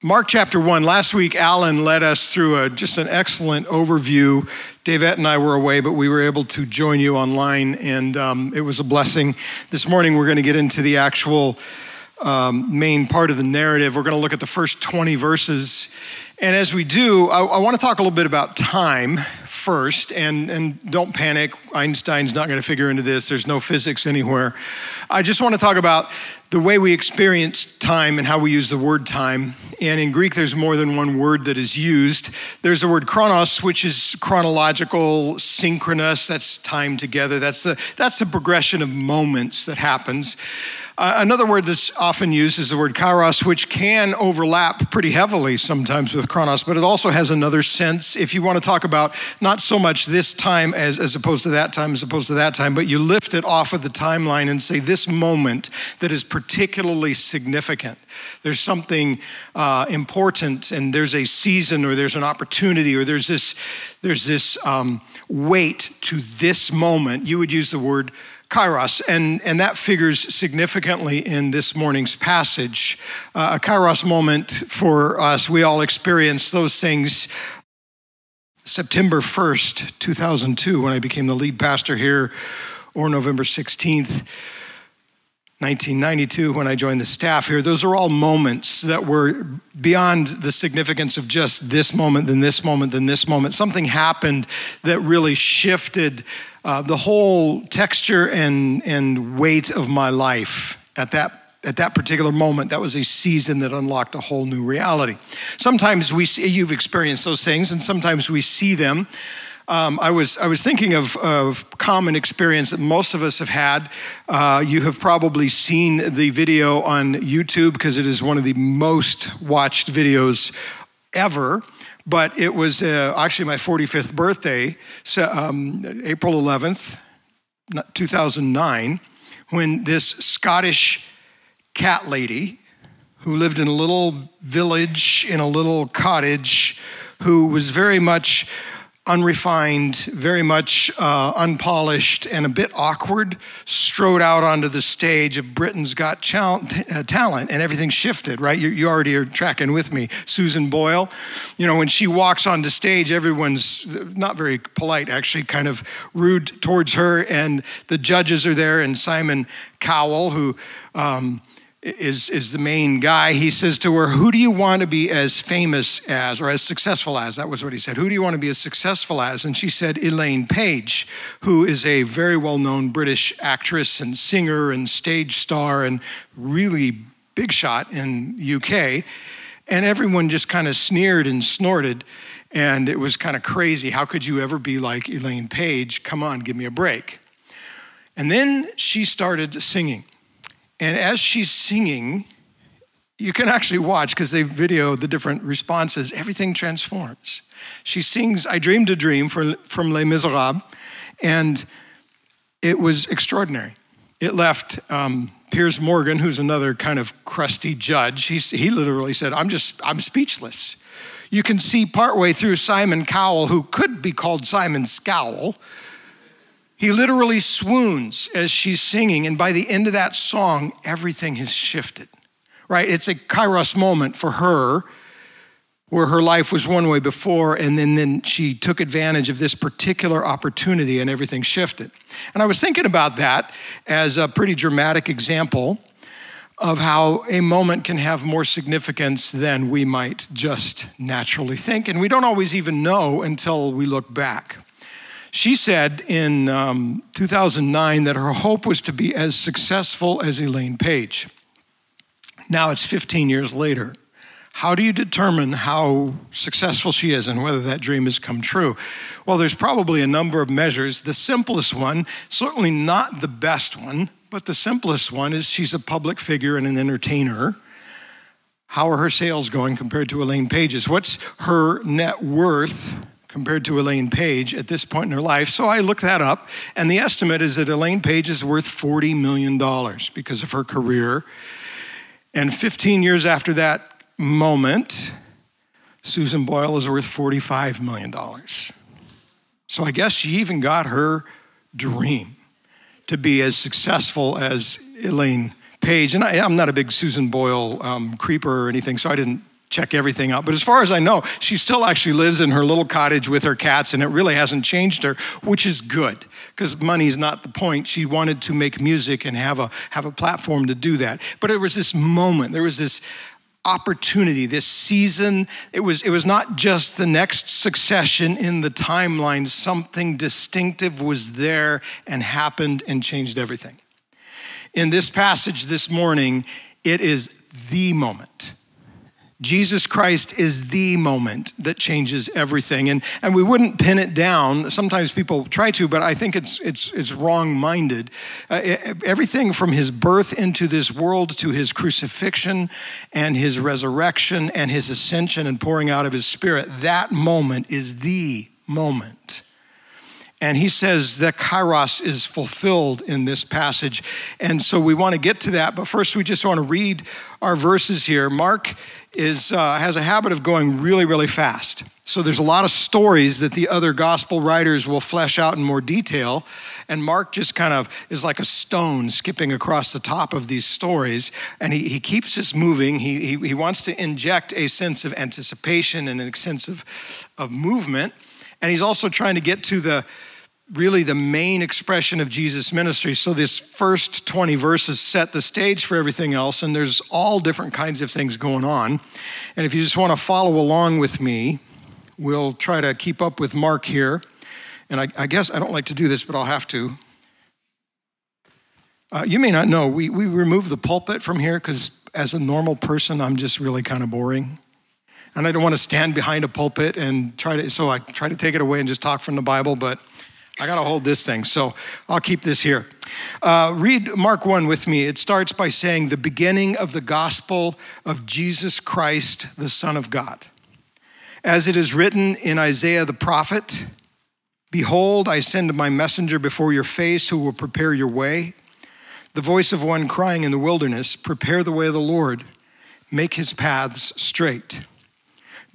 Mark chapter 1. Last week, Alan led us through a, just an excellent overview. Davette and I were away, but we were able to join you online, and um, it was a blessing. This morning, we're going to get into the actual um, main part of the narrative. We're going to look at the first 20 verses. And as we do, I, I want to talk a little bit about time first, and, and don't panic. Einstein's not going to figure into this, there's no physics anywhere. I just want to talk about the way we experience time and how we use the word time. And in Greek, there's more than one word that is used. There's the word chronos, which is chronological, synchronous, that's time together. That's the, that's the progression of moments that happens. Uh, another word that's often used is the word kairos, which can overlap pretty heavily sometimes with chronos, but it also has another sense. If you want to talk about not so much this time as, as opposed to that time, as opposed to that time, but you lift it off of the timeline and say this moment that is particularly significant. There's something uh, important, and there's a season, or there's an opportunity, or there's this, there's this um, weight to this moment. You would use the word kairos, and, and that figures significantly in this morning's passage. Uh, a kairos moment for us, we all experience those things. September 1st, 2002, when I became the lead pastor here, or November 16th, 1992 when I joined the staff here. Those are all moments that were beyond the significance of just this moment, then this moment, then this moment. Something happened that really shifted uh, the whole texture and, and weight of my life at that at that particular moment, that was a season that unlocked a whole new reality. Sometimes we see, you've experienced those things, and sometimes we see them um, I, was, I was thinking of, of common experience that most of us have had. Uh, you have probably seen the video on YouTube because it is one of the most watched videos ever. But it was uh, actually my 45th birthday, so, um, April 11th, 2009, when this Scottish cat lady who lived in a little village in a little cottage who was very much unrefined, very much uh, unpolished, and a bit awkward, strode out onto the stage of Britain's Got uh, Talent, and everything shifted, right? You, you, already are tracking with me. Susan Boyle, you know, when she walks onto stage, everyone's not very polite, actually, kind of rude towards her, and the judges are there, and Simon Cowell, who um, is, is the main guy. He says to her, Who do you want to be as famous as, or as successful as? That was what he said. Who do you want to be as successful as? And she said, Elaine Paige, who is a very well known British actress and singer and stage star and really big shot in UK. And everyone just kind of sneered and snorted. And it was kind of crazy. How could you ever be like Elaine Paige? Come on, give me a break. And then she started singing. And as she's singing, you can actually watch because they video the different responses. Everything transforms. She sings I Dreamed a Dream for, from Les Miserables, and it was extraordinary. It left um, Piers Morgan, who's another kind of crusty judge, He's, he literally said, I'm just, I'm speechless. You can see partway through Simon Cowell, who could be called Simon Scowl, he literally swoons as she's singing, and by the end of that song, everything has shifted, right? It's a kairos moment for her where her life was one way before, and then, then she took advantage of this particular opportunity and everything shifted. And I was thinking about that as a pretty dramatic example of how a moment can have more significance than we might just naturally think. And we don't always even know until we look back. She said in um, 2009 that her hope was to be as successful as Elaine Paige. Now it's 15 years later. How do you determine how successful she is and whether that dream has come true? Well, there's probably a number of measures. The simplest one, certainly not the best one, but the simplest one is she's a public figure and an entertainer. How are her sales going compared to Elaine Paige's? What's her net worth compared to Elaine Paige at this point in her life. So I looked that up, and the estimate is that Elaine Paige is worth $40 million because of her career. And 15 years after that moment, Susan Boyle is worth $45 million. So I guess she even got her dream to be as successful as Elaine Paige. And I, am not a big Susan Boyle um, creeper or anything, so I didn't check everything out. But as far as I know, she still actually lives in her little cottage with her cats, and it really hasn't changed her, which is good because money is not the point. She wanted to make music and have a have a platform to do that. But there was this moment, there was this opportunity, this season. It was, it was not just the next succession in the timeline, something distinctive was there and happened and changed everything. In this passage this morning, it is the moment. Jesus Christ is the moment that changes everything. And, and we wouldn't pin it down. Sometimes people try to, but I think it's, it's, it's wrong minded. Uh, everything from his birth into this world to his crucifixion and his resurrection and his ascension and pouring out of his spirit, that moment is the moment. And he says that kairos is fulfilled in this passage. And so we want to get to that. But first, we just want to read our verses here. Mark is, uh, has a habit of going really, really fast. So there's a lot of stories that the other gospel writers will flesh out in more detail. And Mark just kind of is like a stone skipping across the top of these stories. And he, he keeps us moving. He, he, he wants to inject a sense of anticipation and a sense of, of movement. And he's also trying to get to the, really the main expression of Jesus' ministry. So, this first 20 verses set the stage for everything else, and there's all different kinds of things going on. And if you just want to follow along with me, we'll try to keep up with Mark here. And I, I guess I don't like to do this, but I'll have to. Uh, you may not know, we, we remove the pulpit from here because as a normal person, I'm just really kind of boring. And I don't want to stand behind a pulpit and try to, so I try to take it away and just talk from the Bible, but I got to hold this thing, so I'll keep this here. Uh, read Mark 1 with me. It starts by saying, The beginning of the gospel of Jesus Christ, the Son of God. As it is written in Isaiah the prophet, Behold, I send my messenger before your face who will prepare your way. The voice of one crying in the wilderness, Prepare the way of the Lord, make his paths straight.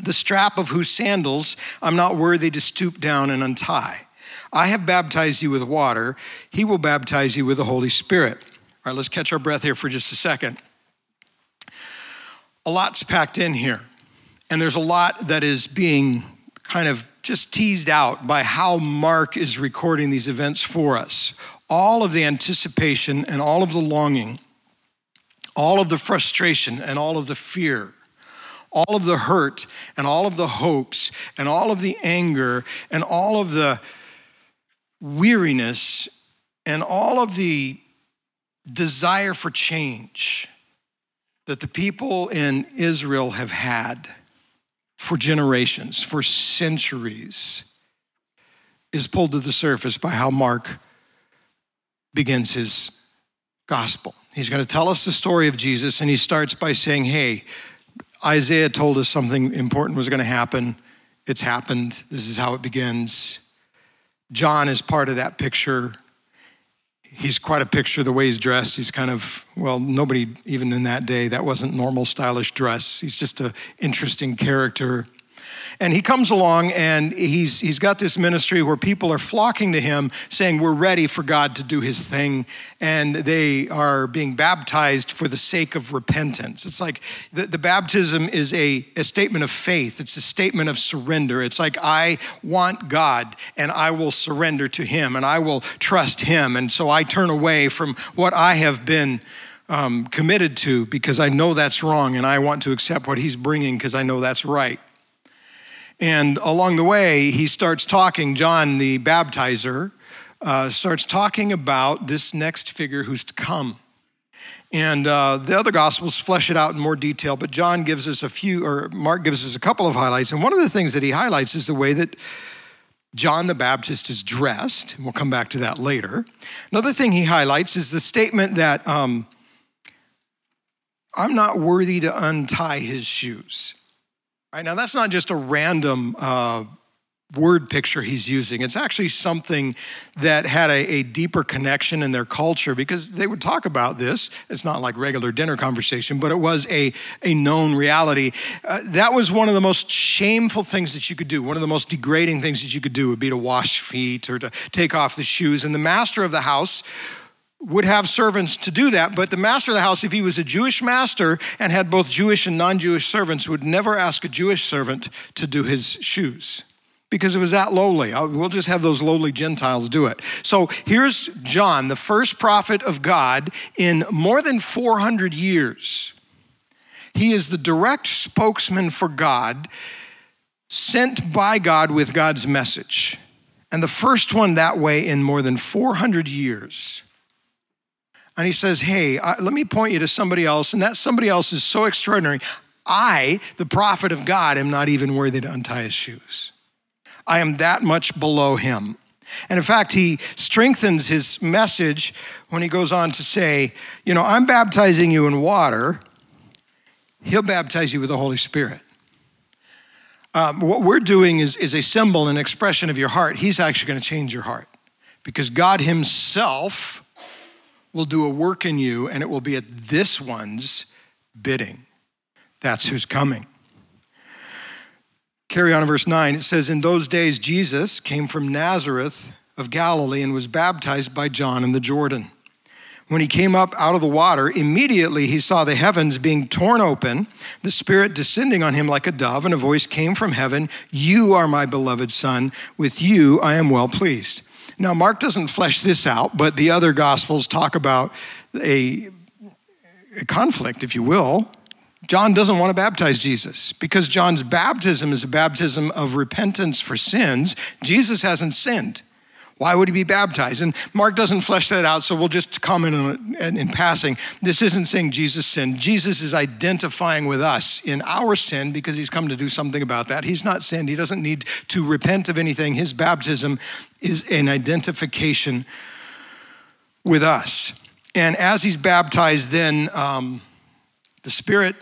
the strap of whose sandals I'm not worthy to stoop down and untie. I have baptized you with water, he will baptize you with the Holy Spirit. All right, let's catch our breath here for just a second. A lot's packed in here, and there's a lot that is being kind of just teased out by how Mark is recording these events for us. All of the anticipation and all of the longing, all of the frustration and all of the fear all of the hurt and all of the hopes and all of the anger and all of the weariness and all of the desire for change that the people in Israel have had for generations, for centuries, is pulled to the surface by how Mark begins his gospel. He's going to tell us the story of Jesus, and he starts by saying, Hey, Isaiah told us something important was going to happen. It's happened. This is how it begins. John is part of that picture. He's quite a picture the way he's dressed. He's kind of, well, nobody, even in that day, that wasn't normal stylish dress. He's just an interesting character. And he comes along and he's, he's got this ministry where people are flocking to him saying, We're ready for God to do his thing. And they are being baptized for the sake of repentance. It's like the, the baptism is a, a statement of faith, it's a statement of surrender. It's like, I want God and I will surrender to him and I will trust him. And so I turn away from what I have been. Um, committed to because I know that's wrong and I want to accept what he's bringing because I know that's right. And along the way, he starts talking, John the baptizer uh, starts talking about this next figure who's to come. And uh, the other gospels flesh it out in more detail, but John gives us a few, or Mark gives us a couple of highlights. And one of the things that he highlights is the way that John the Baptist is dressed. And we'll come back to that later. Another thing he highlights is the statement that um, I'm not worthy to untie his shoes. Right now, that's not just a random uh, word picture he's using. It's actually something that had a, a, deeper connection in their culture because they would talk about this. It's not like regular dinner conversation, but it was a, a known reality. Uh, that was one of the most shameful things that you could do. One of the most degrading things that you could do would be to wash feet or to take off the shoes. And the master of the house would have servants to do that, but the master of the house, if he was a Jewish master and had both Jewish and non Jewish servants, would never ask a Jewish servant to do his shoes because it was that lowly. Uh, we'll just have those lowly Gentiles do it. So here's John, the first prophet of God in more than 400 years. He is the direct spokesman for God, sent by God with God's message. And the first one that way in more than 400 years. And he says, Hey, let me point you to somebody else. And that somebody else is so extraordinary. I, the prophet of God, am not even worthy to untie his shoes. I am that much below him. And in fact, he strengthens his message when he goes on to say, You know, I'm baptizing you in water, he'll baptize you with the Holy Spirit. Um, what we're doing is, is a symbol, an expression of your heart. He's actually going to change your heart because God Himself will do a work in you, and it will be at this one's bidding. That's who's coming. Carry on in verse 9. It says, In those days, Jesus came from Nazareth of Galilee and was baptized by John in the Jordan. When he came up out of the water, immediately he saw the heavens being torn open, the Spirit descending on him like a dove, and a voice came from heaven You are my beloved Son, with you I am well pleased. Now, Mark doesn't flesh this out, but the other Gospels talk about a, a conflict, if you will, John doesn't want to baptize Jesus because John's baptism is a baptism of repentance for sins. Jesus hasn't sinned. Why would he be baptized? And Mark doesn't flesh that out, so we'll just comment on it in passing. This isn't saying Jesus sinned. Jesus is identifying with us in our sin because he's come to do something about that. He's not sinned. He doesn't need to repent of anything. His baptism is an identification with us. And as he's baptized, then um, the Spirit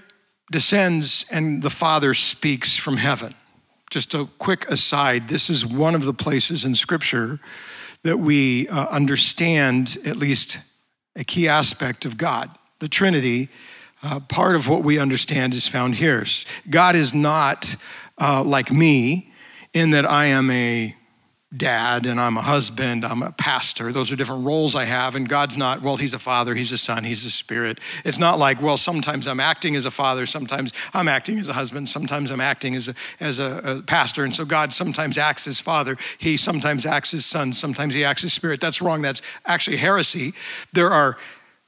descends and the Father speaks from heaven. Just a quick aside this is one of the places in Scripture that we uh, understand at least a key aspect of God. The Trinity, uh, part of what we understand is found here. God is not uh, like me in that I am a dad and I'm a husband, I'm a pastor. Those are different roles I have. And God's not, well, He's a father, He's a son, He's a spirit. It's not like, well, sometimes I'm acting as a father, sometimes I'm acting as a husband, sometimes I'm acting as a, as a, a pastor. And so God sometimes acts as father, He sometimes acts as son, sometimes He acts as spirit. That's wrong. That's actually heresy. There are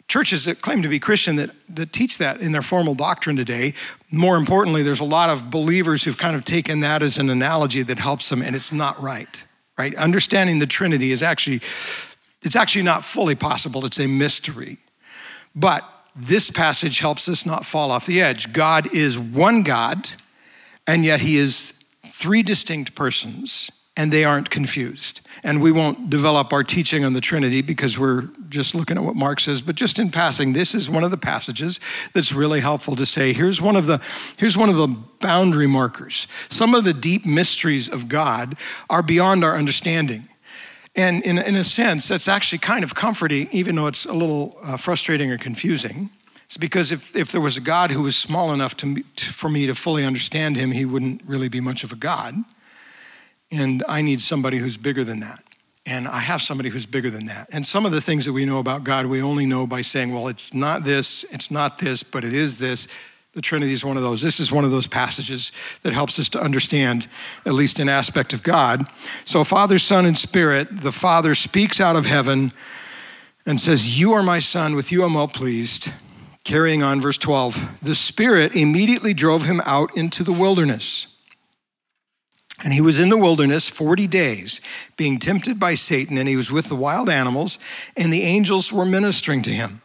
churches that claim to be Christian that, that teach that in their formal doctrine today. More importantly, there's a lot of believers who've kind of taken that as an analogy that helps them, and it's not right right? Understanding the Trinity is actually, it's actually not fully possible. It's a mystery. But this passage helps us not fall off the edge. God is one God, and yet he is three distinct persons and they aren't confused. And we won't develop our teaching on the Trinity because we're just looking at what Mark says, but just in passing, this is one of the passages that's really helpful to say here's one of the here's one of the boundary markers. Some of the deep mysteries of God are beyond our understanding. And in, in a sense, that's actually kind of comforting, even though it's a little uh, frustrating or confusing. It's because if, if there was a God who was small enough to, to, for me to fully understand him, he wouldn't really be much of a God. And I need somebody who's bigger than that. And I have somebody who's bigger than that. And some of the things that we know about God, we only know by saying, well, it's not this, it's not this, but it is this. The Trinity is one of those. This is one of those passages that helps us to understand at least an aspect of God. So, Father, Son, and Spirit, the Father speaks out of heaven and says, You are my Son, with you I'm well pleased. Carrying on, verse 12. The Spirit immediately drove him out into the wilderness. And he was in the wilderness 40 days, being tempted by Satan, and he was with the wild animals, and the angels were ministering to him.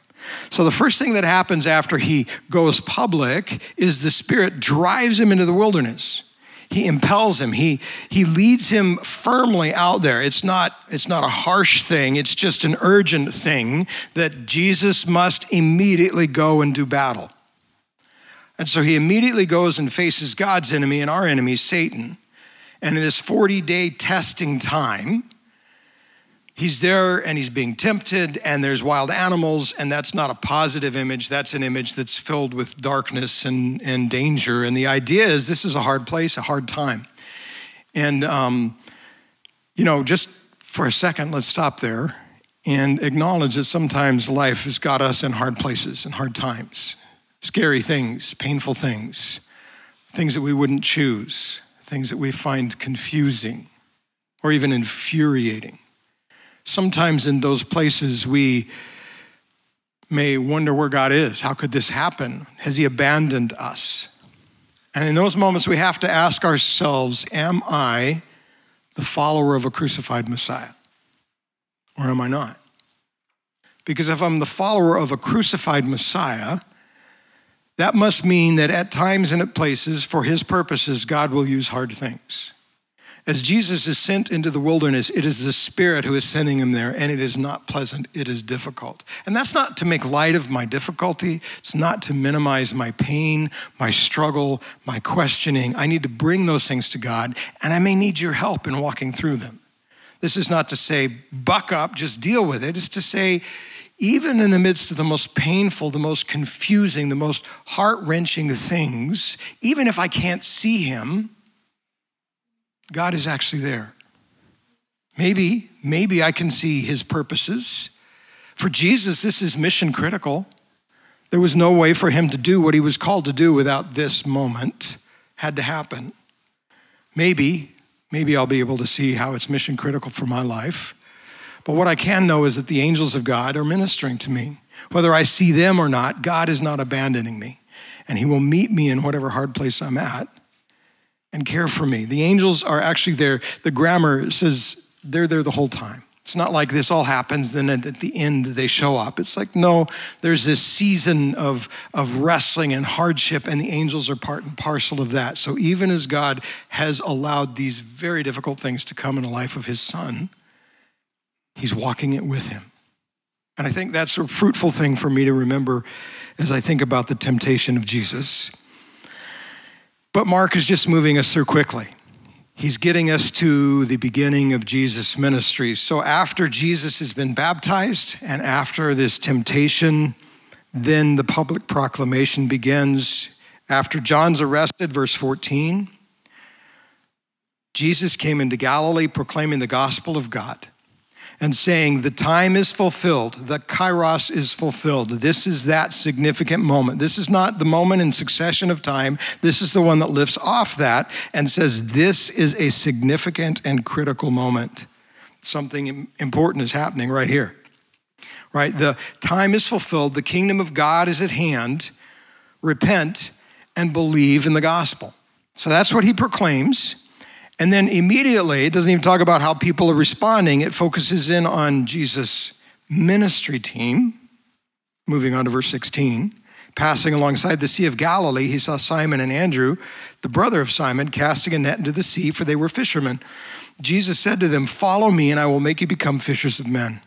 So, the first thing that happens after he goes public is the Spirit drives him into the wilderness. He impels him. He, he leads him firmly out there. It's not, it's not a harsh thing, it's just an urgent thing that Jesus must immediately go and do battle. And so he immediately goes and faces God's enemy and our enemy, Satan. And in this 40 day testing time, he's there and he's being tempted, and there's wild animals, and that's not a positive image. That's an image that's filled with darkness and, and danger. And the idea is this is a hard place, a hard time. And, um, you know, just for a second, let's stop there and acknowledge that sometimes life has got us in hard places and hard times, scary things, painful things, things that we wouldn't choose, things that we find confusing or even infuriating. Sometimes in those places, we may wonder where God is. How could this happen? Has He abandoned us? And in those moments, we have to ask ourselves Am I the follower of a crucified Messiah? Or am I not? Because if I'm the follower of a crucified Messiah, that must mean that at times and at places, for his purposes, God will use hard things. As Jesus is sent into the wilderness, it is the Spirit who is sending him there, and it is not pleasant, it is difficult. And that's not to make light of my difficulty, it's not to minimize my pain, my struggle, my questioning. I need to bring those things to God, and I may need your help in walking through them. This is not to say, buck up, just deal with it. It's to say, even in the midst of the most painful, the most confusing, the most heart wrenching things, even if I can't see Him, God is actually there. Maybe, maybe I can see his purposes. For Jesus, this is mission critical. There was no way for him to do what he was called to do without this moment had to happen. Maybe, maybe I'll be able to see how it's mission critical for my life. But what I can know is that the angels of God are ministering to me. Whether I see them or not, God is not abandoning me. And he will meet me in whatever hard place I'm at and care for me. The angels are actually there. The grammar says they're there the whole time. It's not like this all happens, then at the end they show up. It's like, no, there's this season of, of wrestling and hardship, and the angels are part and parcel of that. So even as God has allowed these very difficult things to come in the life of his son, he's walking it with him. And I think that's a fruitful thing for me to remember as I think about the temptation of Jesus. But Mark is just moving us through quickly. He's getting us to the beginning of Jesus' ministry. So after Jesus has been baptized and after this temptation, then the public proclamation begins. After John's arrested, verse 14, Jesus came into Galilee proclaiming the gospel of God and saying, The time is fulfilled, the kairos is fulfilled. This is that significant moment. This is not the moment in succession of time. This is the one that lifts off that and says, This is a significant and critical moment. Something important is happening right here. Right? The time is fulfilled, the kingdom of God is at hand. Repent and believe in the gospel. So that's what he proclaims. And then immediately, it doesn't even talk about how people are responding, it focuses in on Jesus' ministry team. Moving on to verse 16. Passing alongside the Sea of Galilee, he saw Simon and Andrew, the brother of Simon, casting a net into the sea, for they were fishermen. Jesus said to them, Follow me, and I will make you become fishers of men.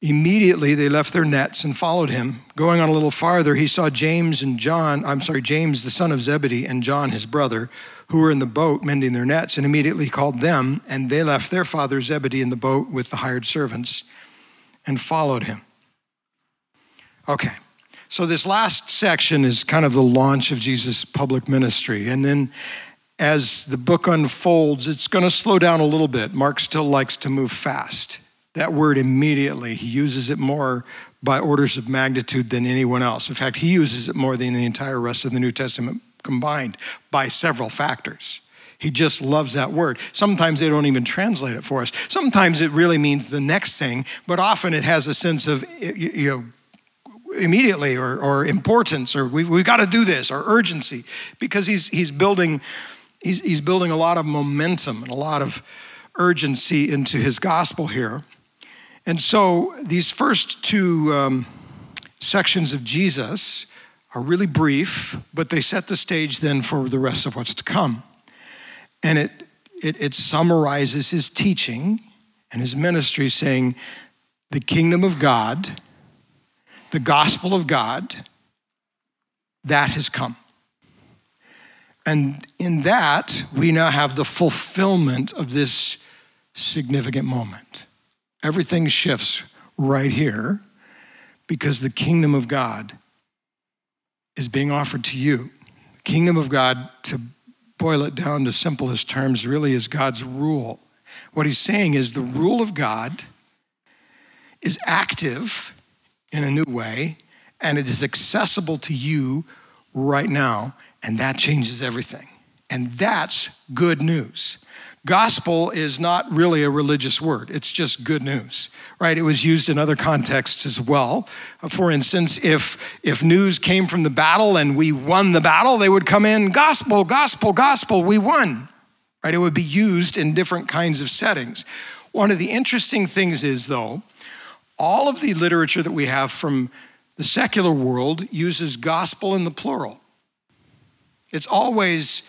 Immediately they left their nets and followed him. Going on a little farther, he saw James and John, I'm sorry, James, the son of Zebedee, and John, his brother, who were in the boat mending their nets, and immediately called them, and they left their father Zebedee in the boat with the hired servants and followed him. Okay, so this last section is kind of the launch of Jesus' public ministry. And then as the book unfolds, it's going to slow down a little bit. Mark still likes to move fast. That word immediately, he uses it more by orders of magnitude than anyone else. In fact, he uses it more than the entire rest of the New Testament combined by several factors. He just loves that word. Sometimes they don't even translate it for us. Sometimes it really means the next thing, but often it has a sense of, you know, immediately or, or importance or we've, we've got to do this or urgency because he's, he's building he's, he's building a lot of momentum and a lot of urgency into his gospel here and so these first two um, sections of Jesus are really brief, but they set the stage then for the rest of what's to come. And it, it, it summarizes his teaching and his ministry, saying, The kingdom of God, the gospel of God, that has come. And in that, we now have the fulfillment of this significant moment. Everything shifts right here because the kingdom of God is being offered to you. The kingdom of God, to boil it down to simplest terms, really is God's rule. What he's saying is the rule of God is active in a new way and it is accessible to you right now, and that changes everything. And that's good news. Gospel is not really a religious word, it's just good news, right? It was used in other contexts as well. Uh, for instance, if, if news came from the battle and we won the battle, they would come in, gospel, gospel, gospel, we won, right? It would be used in different kinds of settings. One of the interesting things is, though, all of the literature that we have from the secular world uses gospel in the plural. It's always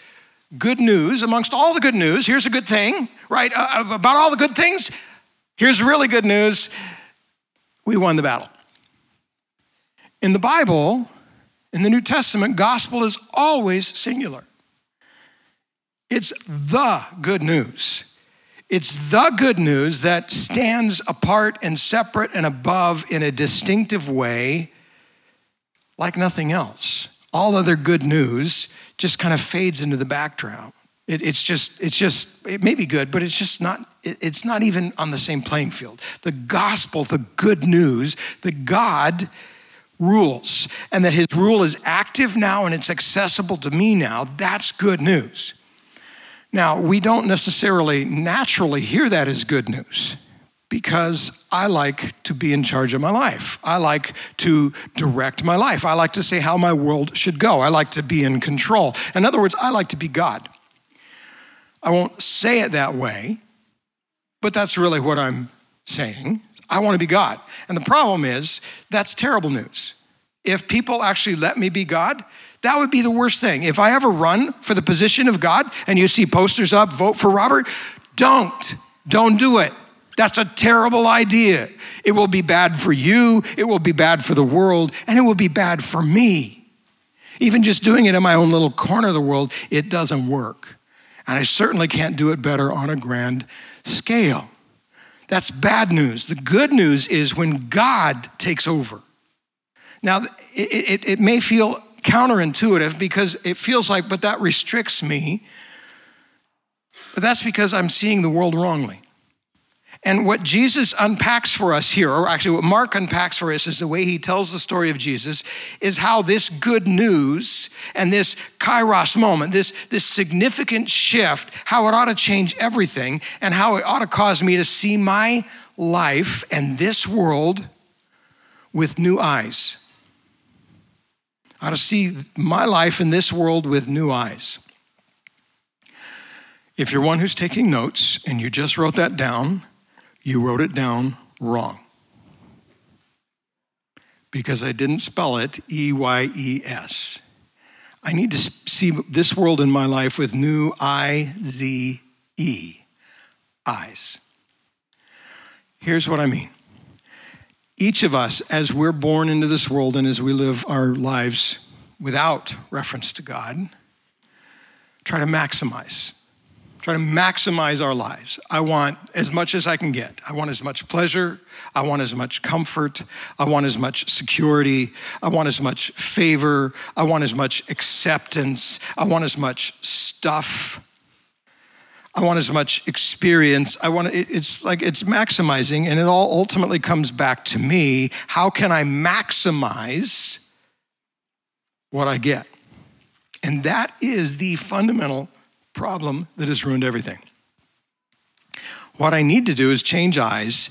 good news amongst all the good news. Here's a good thing, right? Uh, uh, about all the good things, here's really good news. We won the battle. In the Bible, in the New Testament, gospel is always singular. It's the good news. It's the good news that stands apart and separate and above in a distinctive way like nothing else. All other good news just kind of fades into the background. It, it's just, it's just, it may be good, but it's just not, it, it's not even on the same playing field. The gospel, the good news, that God rules and that his rule is active now and it's accessible to me now, that's good news. Now, we don't necessarily naturally hear that as good news because I like to be in charge of my life. I like to direct my life. I like to say how my world should go. I like to be in control. In other words, I like to be God. I won't say it that way, but that's really what I'm saying. I want to be God. And the problem is, that's terrible news. If people actually let me be God, that would be the worst thing. If I ever run for the position of God and you see posters up, vote for Robert, don't. Don't do it. That's a terrible idea. It will be bad for you, it will be bad for the world, and it will be bad for me. Even just doing it in my own little corner of the world, it doesn't work. And I certainly can't do it better on a grand scale. That's bad news. The good news is when God takes over. Now, it, it, it may feel counterintuitive because it feels like, but that restricts me. But that's because I'm seeing the world wrongly. And what Jesus unpacks for us here, or actually what Mark unpacks for us, is the way he tells the story of Jesus, is how this good news and this kairos moment, this, this significant shift, how it ought to change everything and how it ought to cause me to see my life and this world with new eyes. I ought to see my life in this world with new eyes. If you're one who's taking notes and you just wrote that down, you wrote it down wrong. Because I didn't spell it E Y E S. I need to see this world in my life with new I Z E eyes. Here's what I mean. Each of us, as we're born into this world and as we live our lives without reference to God, try to maximize try to maximize our lives. I want as much as I can get. I want as much pleasure. I want as much comfort. I want as much security. I want as much favor. I want as much acceptance. I want as much stuff. I want as much experience. I want it, it's like it's maximizing, and it all ultimately comes back to me. How can I maximize what I get? And that is the fundamental problem that has ruined everything. What I need to do is change eyes,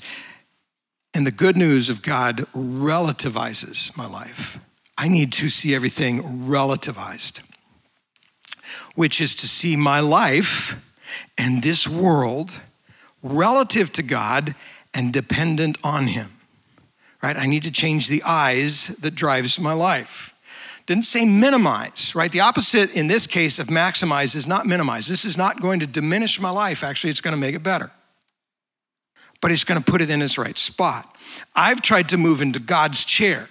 and the good news of God relativizes my life. I need to see everything relativized, which is to see my life and this world relative to God and dependent on Him. Right? I need to change the eyes that drives my life. Didn't say minimize, right? The opposite in this case of maximize is not minimize. This is not going to diminish my life. Actually, it's going to make it better. But it's going to put it in its right spot. I've tried to move into God's chair,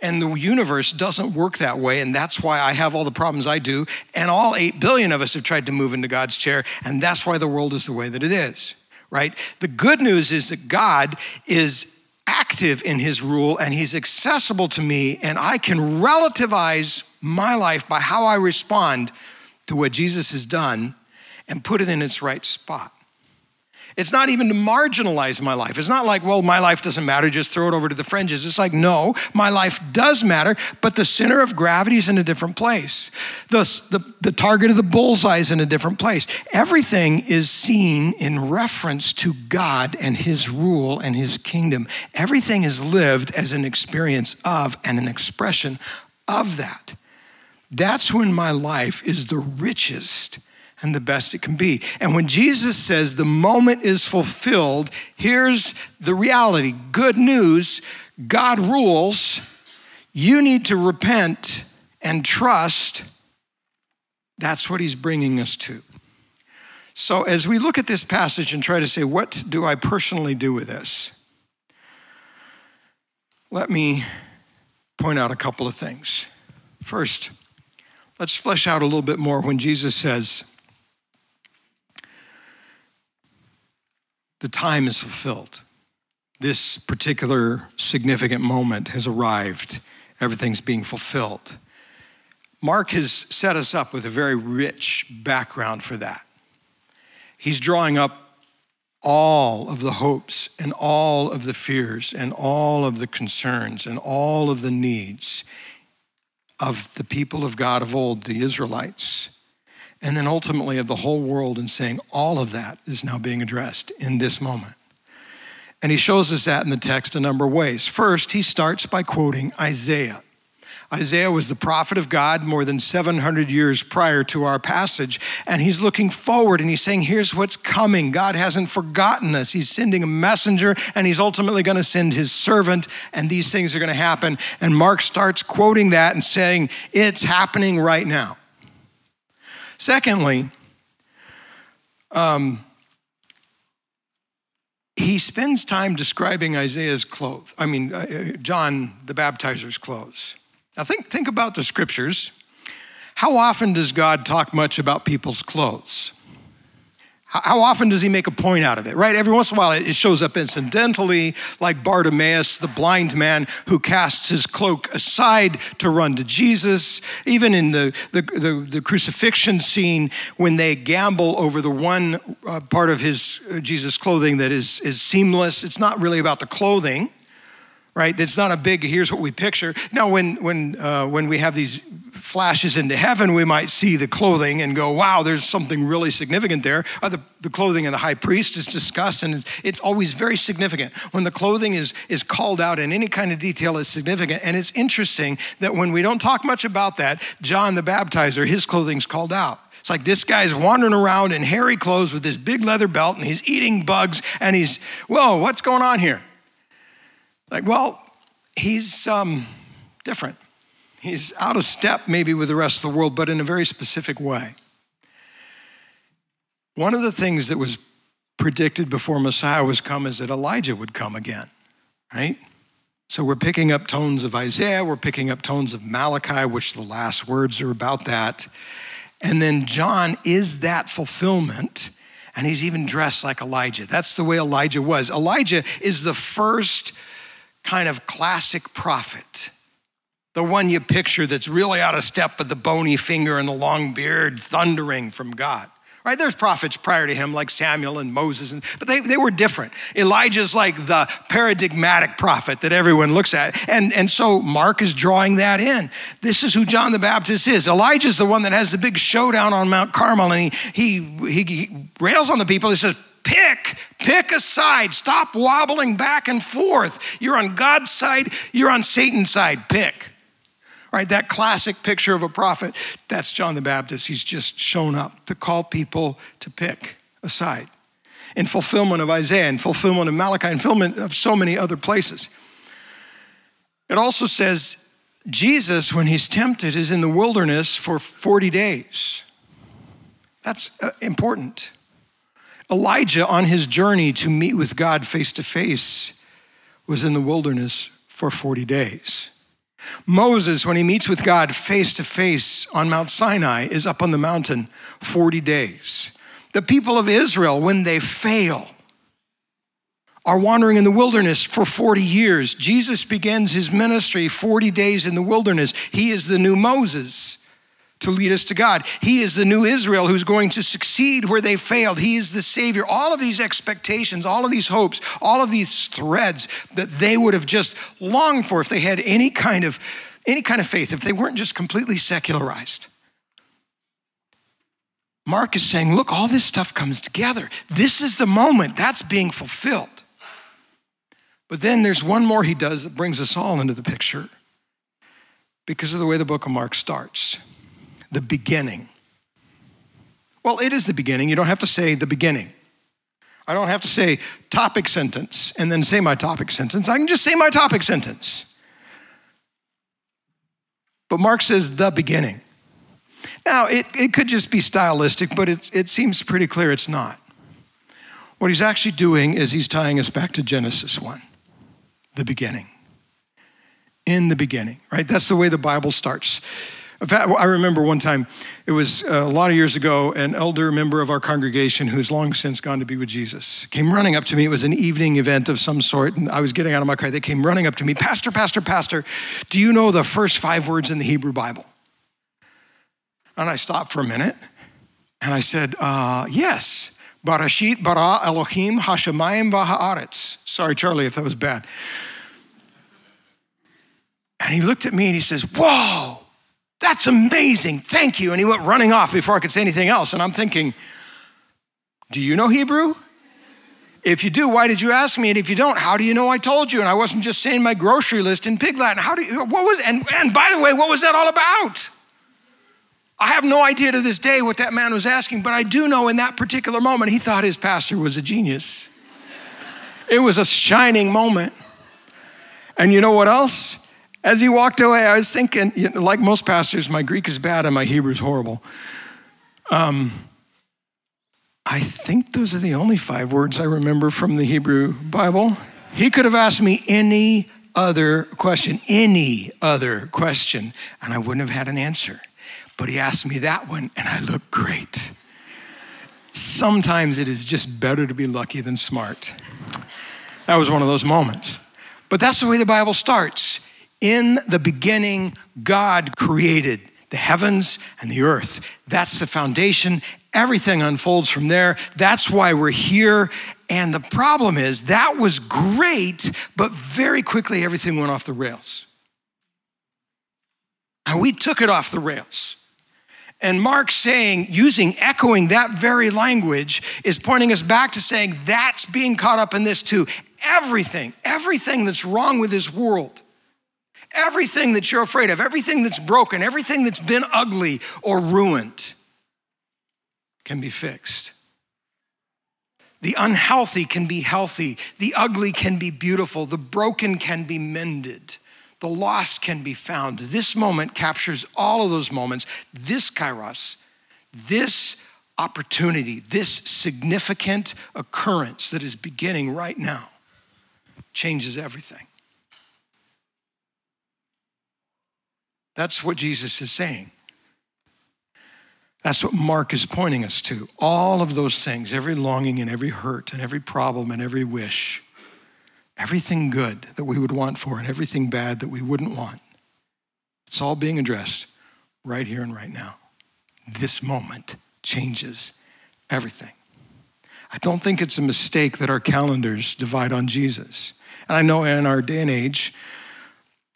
And the universe doesn't work that way. And that's why I have all the problems I do. And all 8 billion of us have tried to move into God's chair. And that's why the world is the way that it is, right? The good news is that God is active in his rule and he's accessible to me. And I can relativize my life by how I respond to what Jesus has done and put it in its right spot. It's not even to marginalize my life. It's not like, well, my life doesn't matter, just throw it over to the fringes. It's like, no, my life does matter, but the center of gravity is in a different place. The, the, the target of the bullseye is in a different place. Everything is seen in reference to God and His rule and His kingdom. Everything is lived as an experience of and an expression of that. That's when my life is the richest and the best it can be. And when Jesus says the moment is fulfilled, here's the reality good news God rules. You need to repent and trust. That's what he's bringing us to. So, as we look at this passage and try to say, what do I personally do with this? Let me point out a couple of things. First, let's flesh out a little bit more when Jesus says, the time is fulfilled. This particular significant moment has arrived. Everything's being fulfilled. Mark has set us up with a very rich background for that. He's drawing up all of the hopes and all of the fears and all of the concerns and all of the needs of the people of God of old, the Israelites and then ultimately of the whole world and saying all of that is now being addressed in this moment. And he shows us that in the text a number of ways. First, he starts by quoting Isaiah. Isaiah was the prophet of God more than 700 years prior to our passage, and he's looking forward and he's saying, Here's what's coming. God hasn't forgotten us. He's sending a messenger, and he's ultimately going to send his servant, and these things are going to happen. And Mark starts quoting that and saying, It's happening right now. Secondly, um, he spends time describing Isaiah's clothes, I mean, uh, John the Baptizer's clothes. Now, think, think about the scriptures. How often does God talk much about people's clothes? How often does he make a point out of it, right? Every once in a while it shows up incidentally, like Bartimaeus, the blind man who casts his cloak aside to run to Jesus. Even in the, the, the, the crucifixion scene, when they gamble over the one uh, part of his uh, Jesus' clothing that is, is seamless, it's not really about the clothing right? It's not a big, here's what we picture. Now, when, when, uh, when we have these flashes into heaven, we might see the clothing and go, wow, there's something really significant there. Uh, the, the clothing of the high priest is discussed, and it's, it's always very significant. When the clothing is, is called out in any kind of detail, is significant. And it's interesting that when we don't talk much about that, John the baptizer, his clothing's called out. It's like this guy's wandering around in hairy clothes with this big leather belt and he's eating bugs and he's, whoa, what's going on here? Like, well, he's um, different. He's out of step maybe with the rest of the world, but in a very specific way. One of the things that was predicted before Messiah was come is that Elijah would come again, right? So we're picking up tones of Isaiah, we're picking up tones of Malachi, which the last words are about that. And then John is that fulfillment, and he's even dressed like Elijah. That's the way Elijah was. Elijah is the first kind of classic prophet. The one you picture that's really out of step with the bony finger and the long beard thundering from God. Right? There's prophets prior to him, like Samuel and Moses, and, but they, they were different. Elijah's like the paradigmatic prophet that everyone looks at. And, and so Mark is drawing that in. This is who John the Baptist is. Elijah's the one that has the big showdown on Mount Carmel, and he, he, he, he rails on the people. He says, Pick, pick a side. Stop wobbling back and forth. You're on God's side, you're on Satan's side. Pick. Right, that classic picture of a prophet, that's John the Baptist. He's just shown up to call people to pick a side in fulfillment of Isaiah, in fulfillment of Malachi, in fulfillment of so many other places. It also says Jesus, when he's tempted, is in the wilderness for 40 days. That's uh, important. Elijah, on his journey to meet with God face to face, was in the wilderness for 40 days. Moses, when he meets with God face to face on Mount Sinai, is up on the mountain 40 days. The people of Israel, when they fail, are wandering in the wilderness for 40 years. Jesus begins his ministry 40 days in the wilderness. He is the new Moses to lead us to God. He is the new Israel who's going to succeed where they failed. He is the Savior. All of these expectations, all of these hopes, all of these threads that they would have just longed for if they had any kind of any kind of faith, if they weren't just completely secularized. Mark is saying, look, all this stuff comes together. This is the moment that's being fulfilled. But then there's one more he does that brings us all into the picture because of the way the book of Mark starts the beginning. Well, it is the beginning. You don't have to say the beginning. I don't have to say topic sentence and then say my topic sentence. I can just say my topic sentence. But Mark says the beginning. Now, it, it could just be stylistic, but it, it seems pretty clear it's not. What he's actually doing is he's tying us back to Genesis 1, the beginning. In the beginning, right? That's the way the Bible starts. In fact, I remember one time, it was uh, a lot of years ago, an elder member of our congregation who's long since gone to be with Jesus came running up to me. It was an evening event of some sort, and I was getting out of my car. They came running up to me, Pastor, Pastor, Pastor, do you know the first five words in the Hebrew Bible? And I stopped for a minute and I said, uh, Yes. Barashit bara Elohim hashemayim v'haaretz. Sorry, Charlie, if that was bad. And he looked at me and he says, Whoa, that's amazing. Thank you. And he went running off before I could say anything else. And I'm thinking, Do you know Hebrew? If you do, why did you ask me? And if you don't, how do you know I told you? And I wasn't just saying my grocery list in Pig Latin. How do you, what was, and, and by the way, what was that all about? I have no idea to this day what that man was asking, but I do know in that particular moment, he thought his pastor was a genius. It was a shining moment. And you know what else? As he walked away, I was thinking, you know, like most pastors, my Greek is bad and my Hebrew is horrible. Um, I think those are the only five words I remember from the Hebrew Bible. He could have asked me any other question, any other question, and I wouldn't have had an answer. But he asked me that one, and I looked great. Sometimes it is just better to be lucky than smart. That was one of those moments. But that's the way the Bible starts. In the beginning, God created the heavens and the earth. That's the foundation. Everything unfolds from there. That's why we're here. And the problem is, that was great, but very quickly everything went off the rails. And we took it off the rails. And Mark saying, using, echoing that very language, is pointing us back to saying that's being caught up in this too. Everything, everything that's wrong with this world, everything that you're afraid of, everything that's broken, everything that's been ugly or ruined can be fixed. The unhealthy can be healthy. The ugly can be beautiful. The broken can be mended. The lost can be found. This moment captures all of those moments. This kairos, this opportunity, this significant occurrence that is beginning right now changes everything. That's what Jesus is saying. That's what Mark is pointing us to. All of those things, every longing and every hurt and every problem and every wish everything good that we would want for and everything bad that we wouldn't want. It's all being addressed right here and right now. This moment changes everything. I don't think it's a mistake that our calendars divide on Jesus. And I know in our day and age,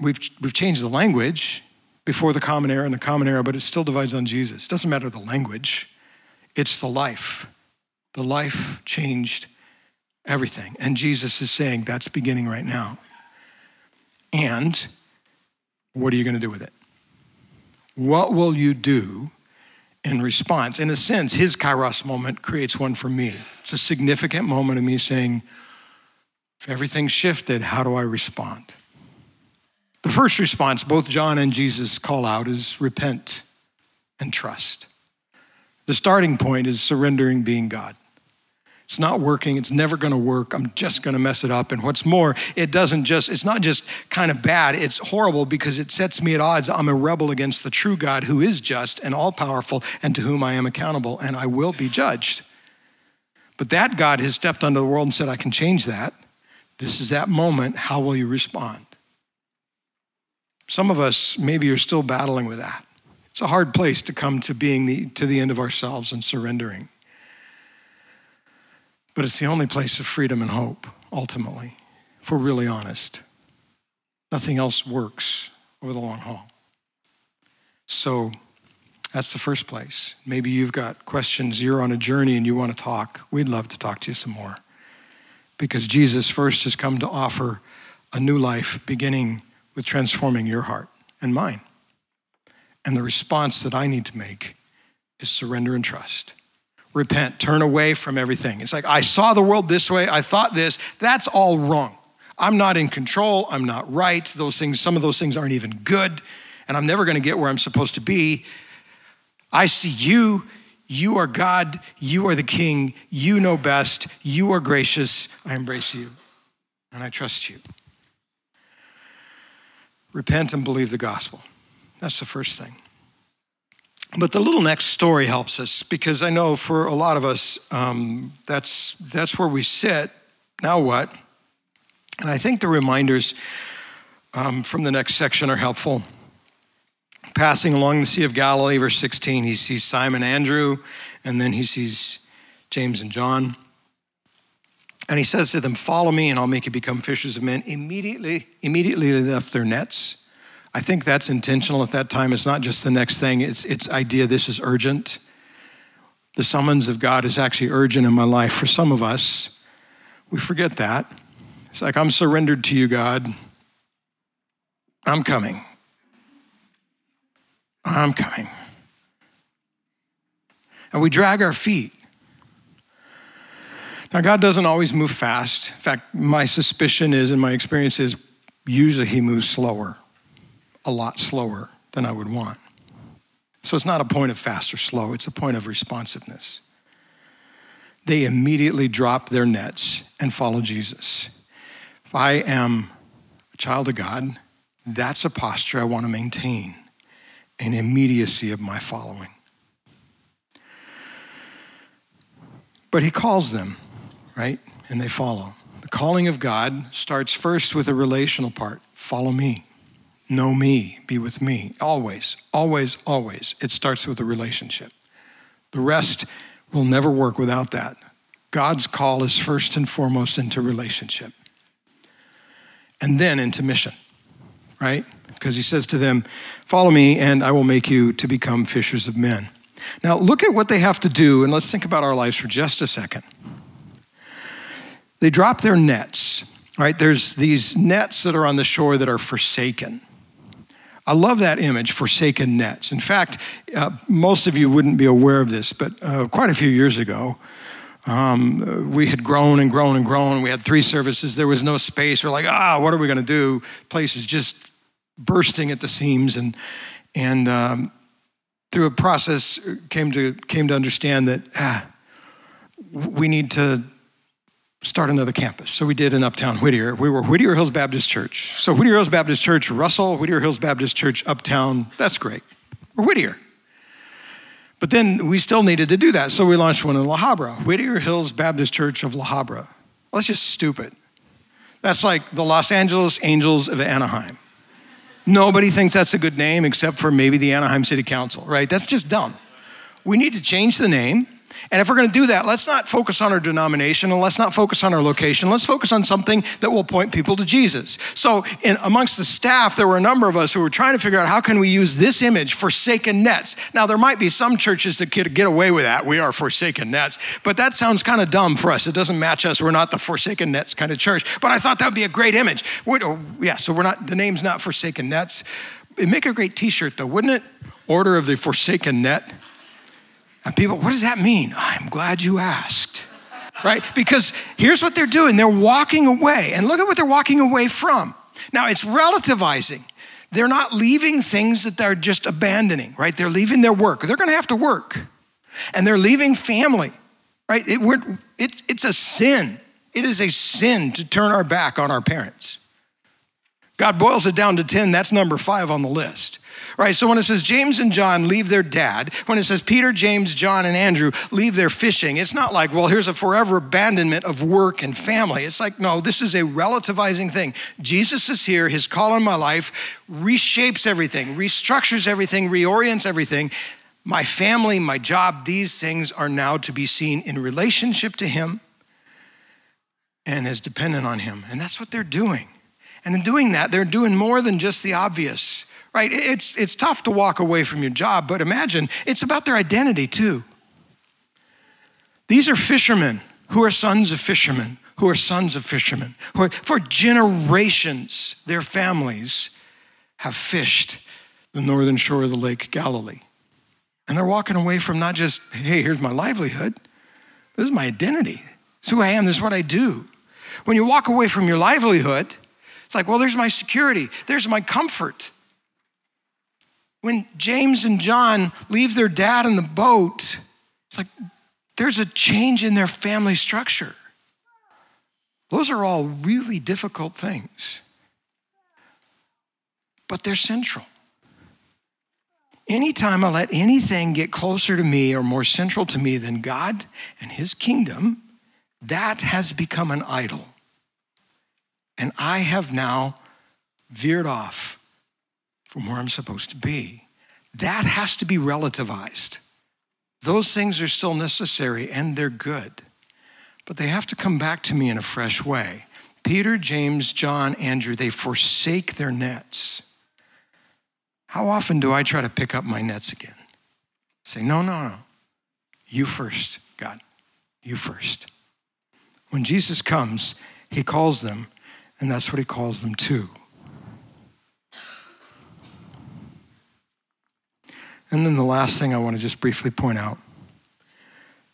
we've, we've changed the language before the common era and the common era, but it still divides on Jesus. It doesn't matter the language, it's the life. The life changed everything. And Jesus is saying that's beginning right now. And what are you going to do with it? What will you do in response? In a sense, his kairos moment creates one for me. It's a significant moment of me saying, if everything shifted, how do I respond? The first response, both John and Jesus call out, is repent and trust. The starting point is surrendering being God It's not working. It's never going to work. I'm just going to mess it up. And what's more, it doesn't just, it's not just kind of bad. It's horrible because it sets me at odds. I'm a rebel against the true God who is just and all powerful and to whom I am accountable, and I will be judged. But that God has stepped onto the world and said, I can change that. This is that moment. How will you respond? Some of us, maybe you're still battling with that. It's a hard place to come to being the, to the end of ourselves and surrendering. But it's the only place of freedom and hope, ultimately, if we're really honest. Nothing else works over the long haul. So that's the first place. Maybe you've got questions, you're on a journey and you want to talk. We'd love to talk to you some more. Because Jesus first has come to offer a new life, beginning with transforming your heart and mine. And the response that I need to make is surrender and trust repent, turn away from everything. It's like, I saw the world this way, I thought this. That's all wrong. I'm not in control, I'm not right. Those things, some of those things aren't even good, and I'm never to get where I'm supposed to be. I see you. You are God. You are the King. You know best. You are gracious. I embrace you, and I trust you. Repent and believe the gospel. That's the first thing. But the little next story helps us because I know for a lot of us, um, that's, that's where we sit. Now what? And I think the reminders um, from the next section are helpful. Passing along the Sea of Galilee, verse 16, he sees Simon Andrew, and then he sees James and John. And he says to them, Follow me, and I'll make you become fishers of men. Immediately, immediately they left their nets I think that's intentional at that time. It's not just the next thing, it's, it's idea this is urgent. The summons of God is actually urgent in my life. For some of us, we forget that. It's like, I'm surrendered to you, God. I'm coming. I'm coming. And we drag our feet. Now, God doesn't always move fast. In fact, my suspicion is, and my experience is, usually He moves slower a lot slower than I would want. So it's not a point of fast or slow, it's a point of responsiveness. They immediately drop their nets and follow Jesus. If I am a child of God, that's a posture I want to maintain an immediacy of my following. But he calls them, right? And they follow. The calling of God starts first with a relational part follow me know me, be with me. Always, always, always. It starts with a relationship. The rest will never work without that. God's call is first and foremost into relationship and then into mission, right? Because he says to them, Follow me, and I will make you to become fishers of men. Now, look at what they have to do, and let's think about our lives for just a second. They drop their nets, right? There's these nets that are on the shore that are forsaken. I love that image, forsaken nets. In fact, uh, most of you wouldn't be aware of this, but uh, quite a few years ago, um, we had grown and grown and grown. We had three services. There was no space. We're like, ah, what are we going to do? Place is just bursting at the seams. And, and um, through a process, came to, came to understand that ah, we need to start another campus. So we did in Uptown Whittier. We were Whittier Hills Baptist Church. So Whittier Hills Baptist Church, Russell, Whittier Hills Baptist Church, Uptown, that's great. We're Whittier. But then we still needed to do that. So we launched one in La Habra, Whittier Hills Baptist Church of La Habra. Well, that's just stupid. That's like the Los Angeles Angels of Anaheim. Nobody thinks that's a good name except for maybe the Anaheim City Council, right? That's just dumb. We need to change the name and if we're going to do that, let's not focus on our denomination and let's not focus on our location. Let's focus on something that will point people to Jesus. So, in, amongst the staff, there were a number of us who were trying to figure out how can we use this image, forsaken nets. Now, there might be some churches that could get away with that. We are forsaken nets, but that sounds kind of dumb for us. It doesn't match us. We're not the forsaken nets kind of church. But I thought that would be a great image. Oh, yeah, so we're not. The name's not forsaken nets. It'd make a great T-shirt, though, wouldn't it? Order of the Forsaken Net. And people, what does that mean? I'm glad you asked. Right? Because here's what they're doing they're walking away. And look at what they're walking away from. Now, it's relativizing. They're not leaving things that they're just abandoning, right? They're leaving their work. They're going to have to work. And they're leaving family, right? It, it, it's a sin. It is a sin to turn our back on our parents. God boils it down to 10, that's number five on the list. Right, so when it says James and John leave their dad, when it says Peter, James, John, and Andrew leave their fishing, it's not like, well, here's a forever abandonment of work and family. It's like, no, this is a relativizing thing. Jesus is here, his call in my life reshapes everything, restructures everything, reorients everything. My family, my job, these things are now to be seen in relationship to him and as dependent on him. And that's what they're doing. And in doing that, they're doing more than just the obvious, right? It's, it's tough to walk away from your job, but imagine it's about their identity too. These are fishermen who are sons of fishermen, who are sons of fishermen, who are, for generations, their families have fished the northern shore of the Lake Galilee. And they're walking away from not just, hey, here's my livelihood, this is my identity. This is who I am, this is what I do. When you walk away from your livelihood, it's like, well, there's my security, there's my comfort. When James and John leave their dad in the boat, like there's a change in their family structure. Those are all really difficult things, but they're central. Anytime I let anything get closer to me or more central to me than God and His kingdom, that has become an idol. And I have now veered off from where I'm supposed to be. That has to be relativized. Those things are still necessary and they're good, but they have to come back to me in a fresh way. Peter, James, John, Andrew, they forsake their nets. How often do I try to pick up my nets again? Say, no, no, no. You first, God. You first. When Jesus comes, he calls them and that's what he calls them to. And then the last thing I want to just briefly point out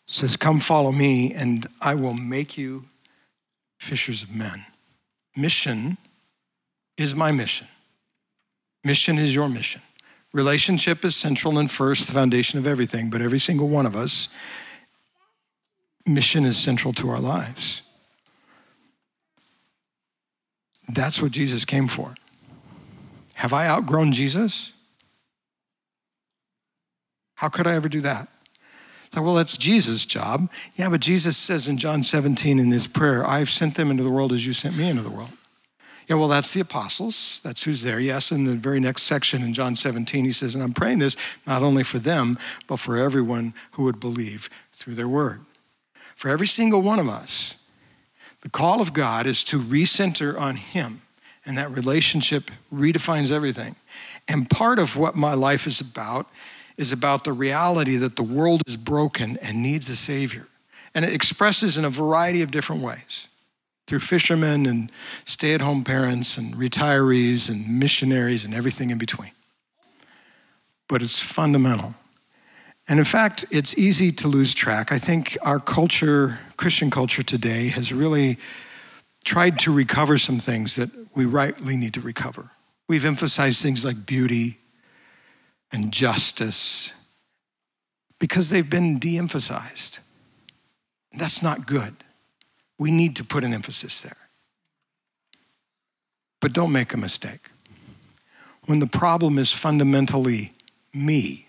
says, Come follow me, and I will make you fishers of men. Mission is my mission. Mission is your mission. Relationship is central and first, the foundation of everything, but every single one of us, mission is central to our lives. That's what Jesus came for. Have I outgrown Jesus? How could I ever do that? Like, well, that's Jesus' job. Yeah, but Jesus says in John 17 in this prayer, I've sent them into the world as you sent me into the world. Yeah, well, that's the apostles. That's who's there. Yes, in the very next section in John 17, he says, and I'm praying this not only for them, but for everyone who would believe through their word. For every single one of us, the call of God is to recenter on Him, and that relationship redefines everything. And part of what my life is about is about the reality that the world is broken and needs a Savior. And it expresses in a variety of different ways through fishermen and stay at home parents and retirees and missionaries and everything in between. But it's fundamental. And in fact, it's easy to lose track. I think our culture, Christian culture today, has really tried to recover some things that we rightly need to recover. We've emphasized things like beauty and justice because they've been de emphasized. That's not good. We need to put an emphasis there. But don't make a mistake. When the problem is fundamentally me,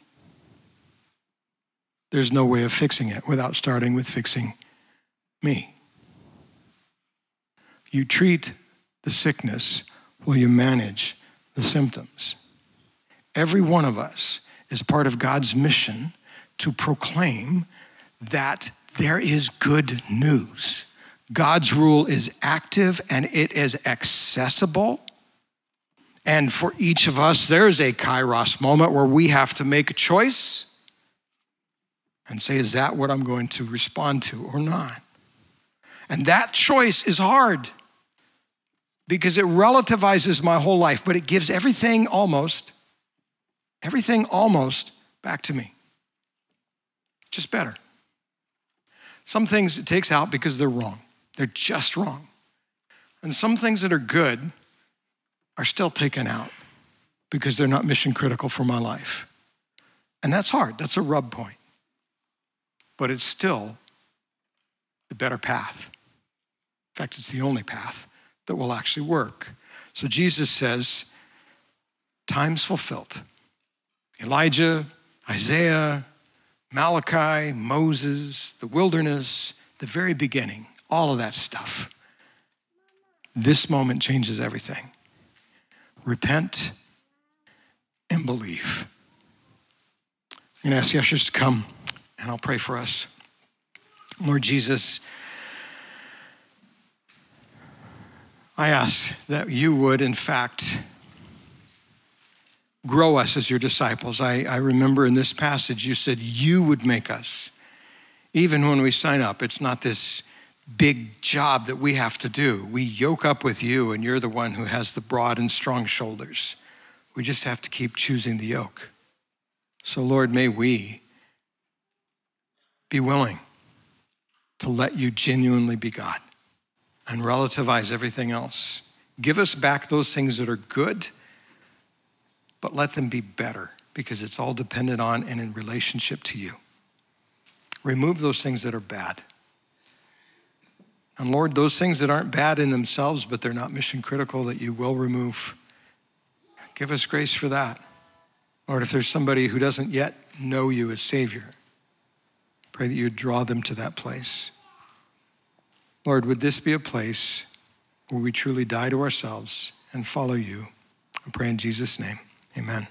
there's no way of fixing it without starting with fixing me. You treat the sickness while you manage the symptoms. Every one of us is part of God's mission to proclaim that there is good news. God's rule is active and it is accessible. And for each of us, there's a kairos moment where we have to make a choice and say, is that what I'm going to respond to or not? And that choice is hard because it relativizes my whole life, but it gives everything almost, everything almost back to me. Just better. Some things it takes out because they're wrong, they're just wrong. And some things that are good are still taken out because they're not mission critical for my life. And that's hard, that's a rub point but it's still the better path. In fact, it's the only path that will actually work. So Jesus says, Time's fulfilled. Elijah, Isaiah, Malachi, Moses, the wilderness, the very beginning, all of that stuff. This moment changes everything. Repent and believe. I'm going to ask the ushers to come and I'll pray for us. Lord Jesus, I ask that you would, in fact, grow us as your disciples. I, I remember in this passage you said you would make us. Even when we sign up, it's not this big job that we have to do. We yoke up with you, and you're the one who has the broad and strong shoulders. We just have to keep choosing the yoke. So, Lord, may we be willing to let you genuinely be God and relativize everything else. Give us back those things that are good, but let them be better because it's all dependent on and in relationship to you. Remove those things that are bad. And Lord, those things that aren't bad in themselves, but they're not mission critical, that you will remove. Give us grace for that. Lord, if there's somebody who doesn't yet know you as Savior, pray that you draw them to that place. Lord, would this be a place where we truly die to ourselves and follow you? I pray in Jesus' name. Amen.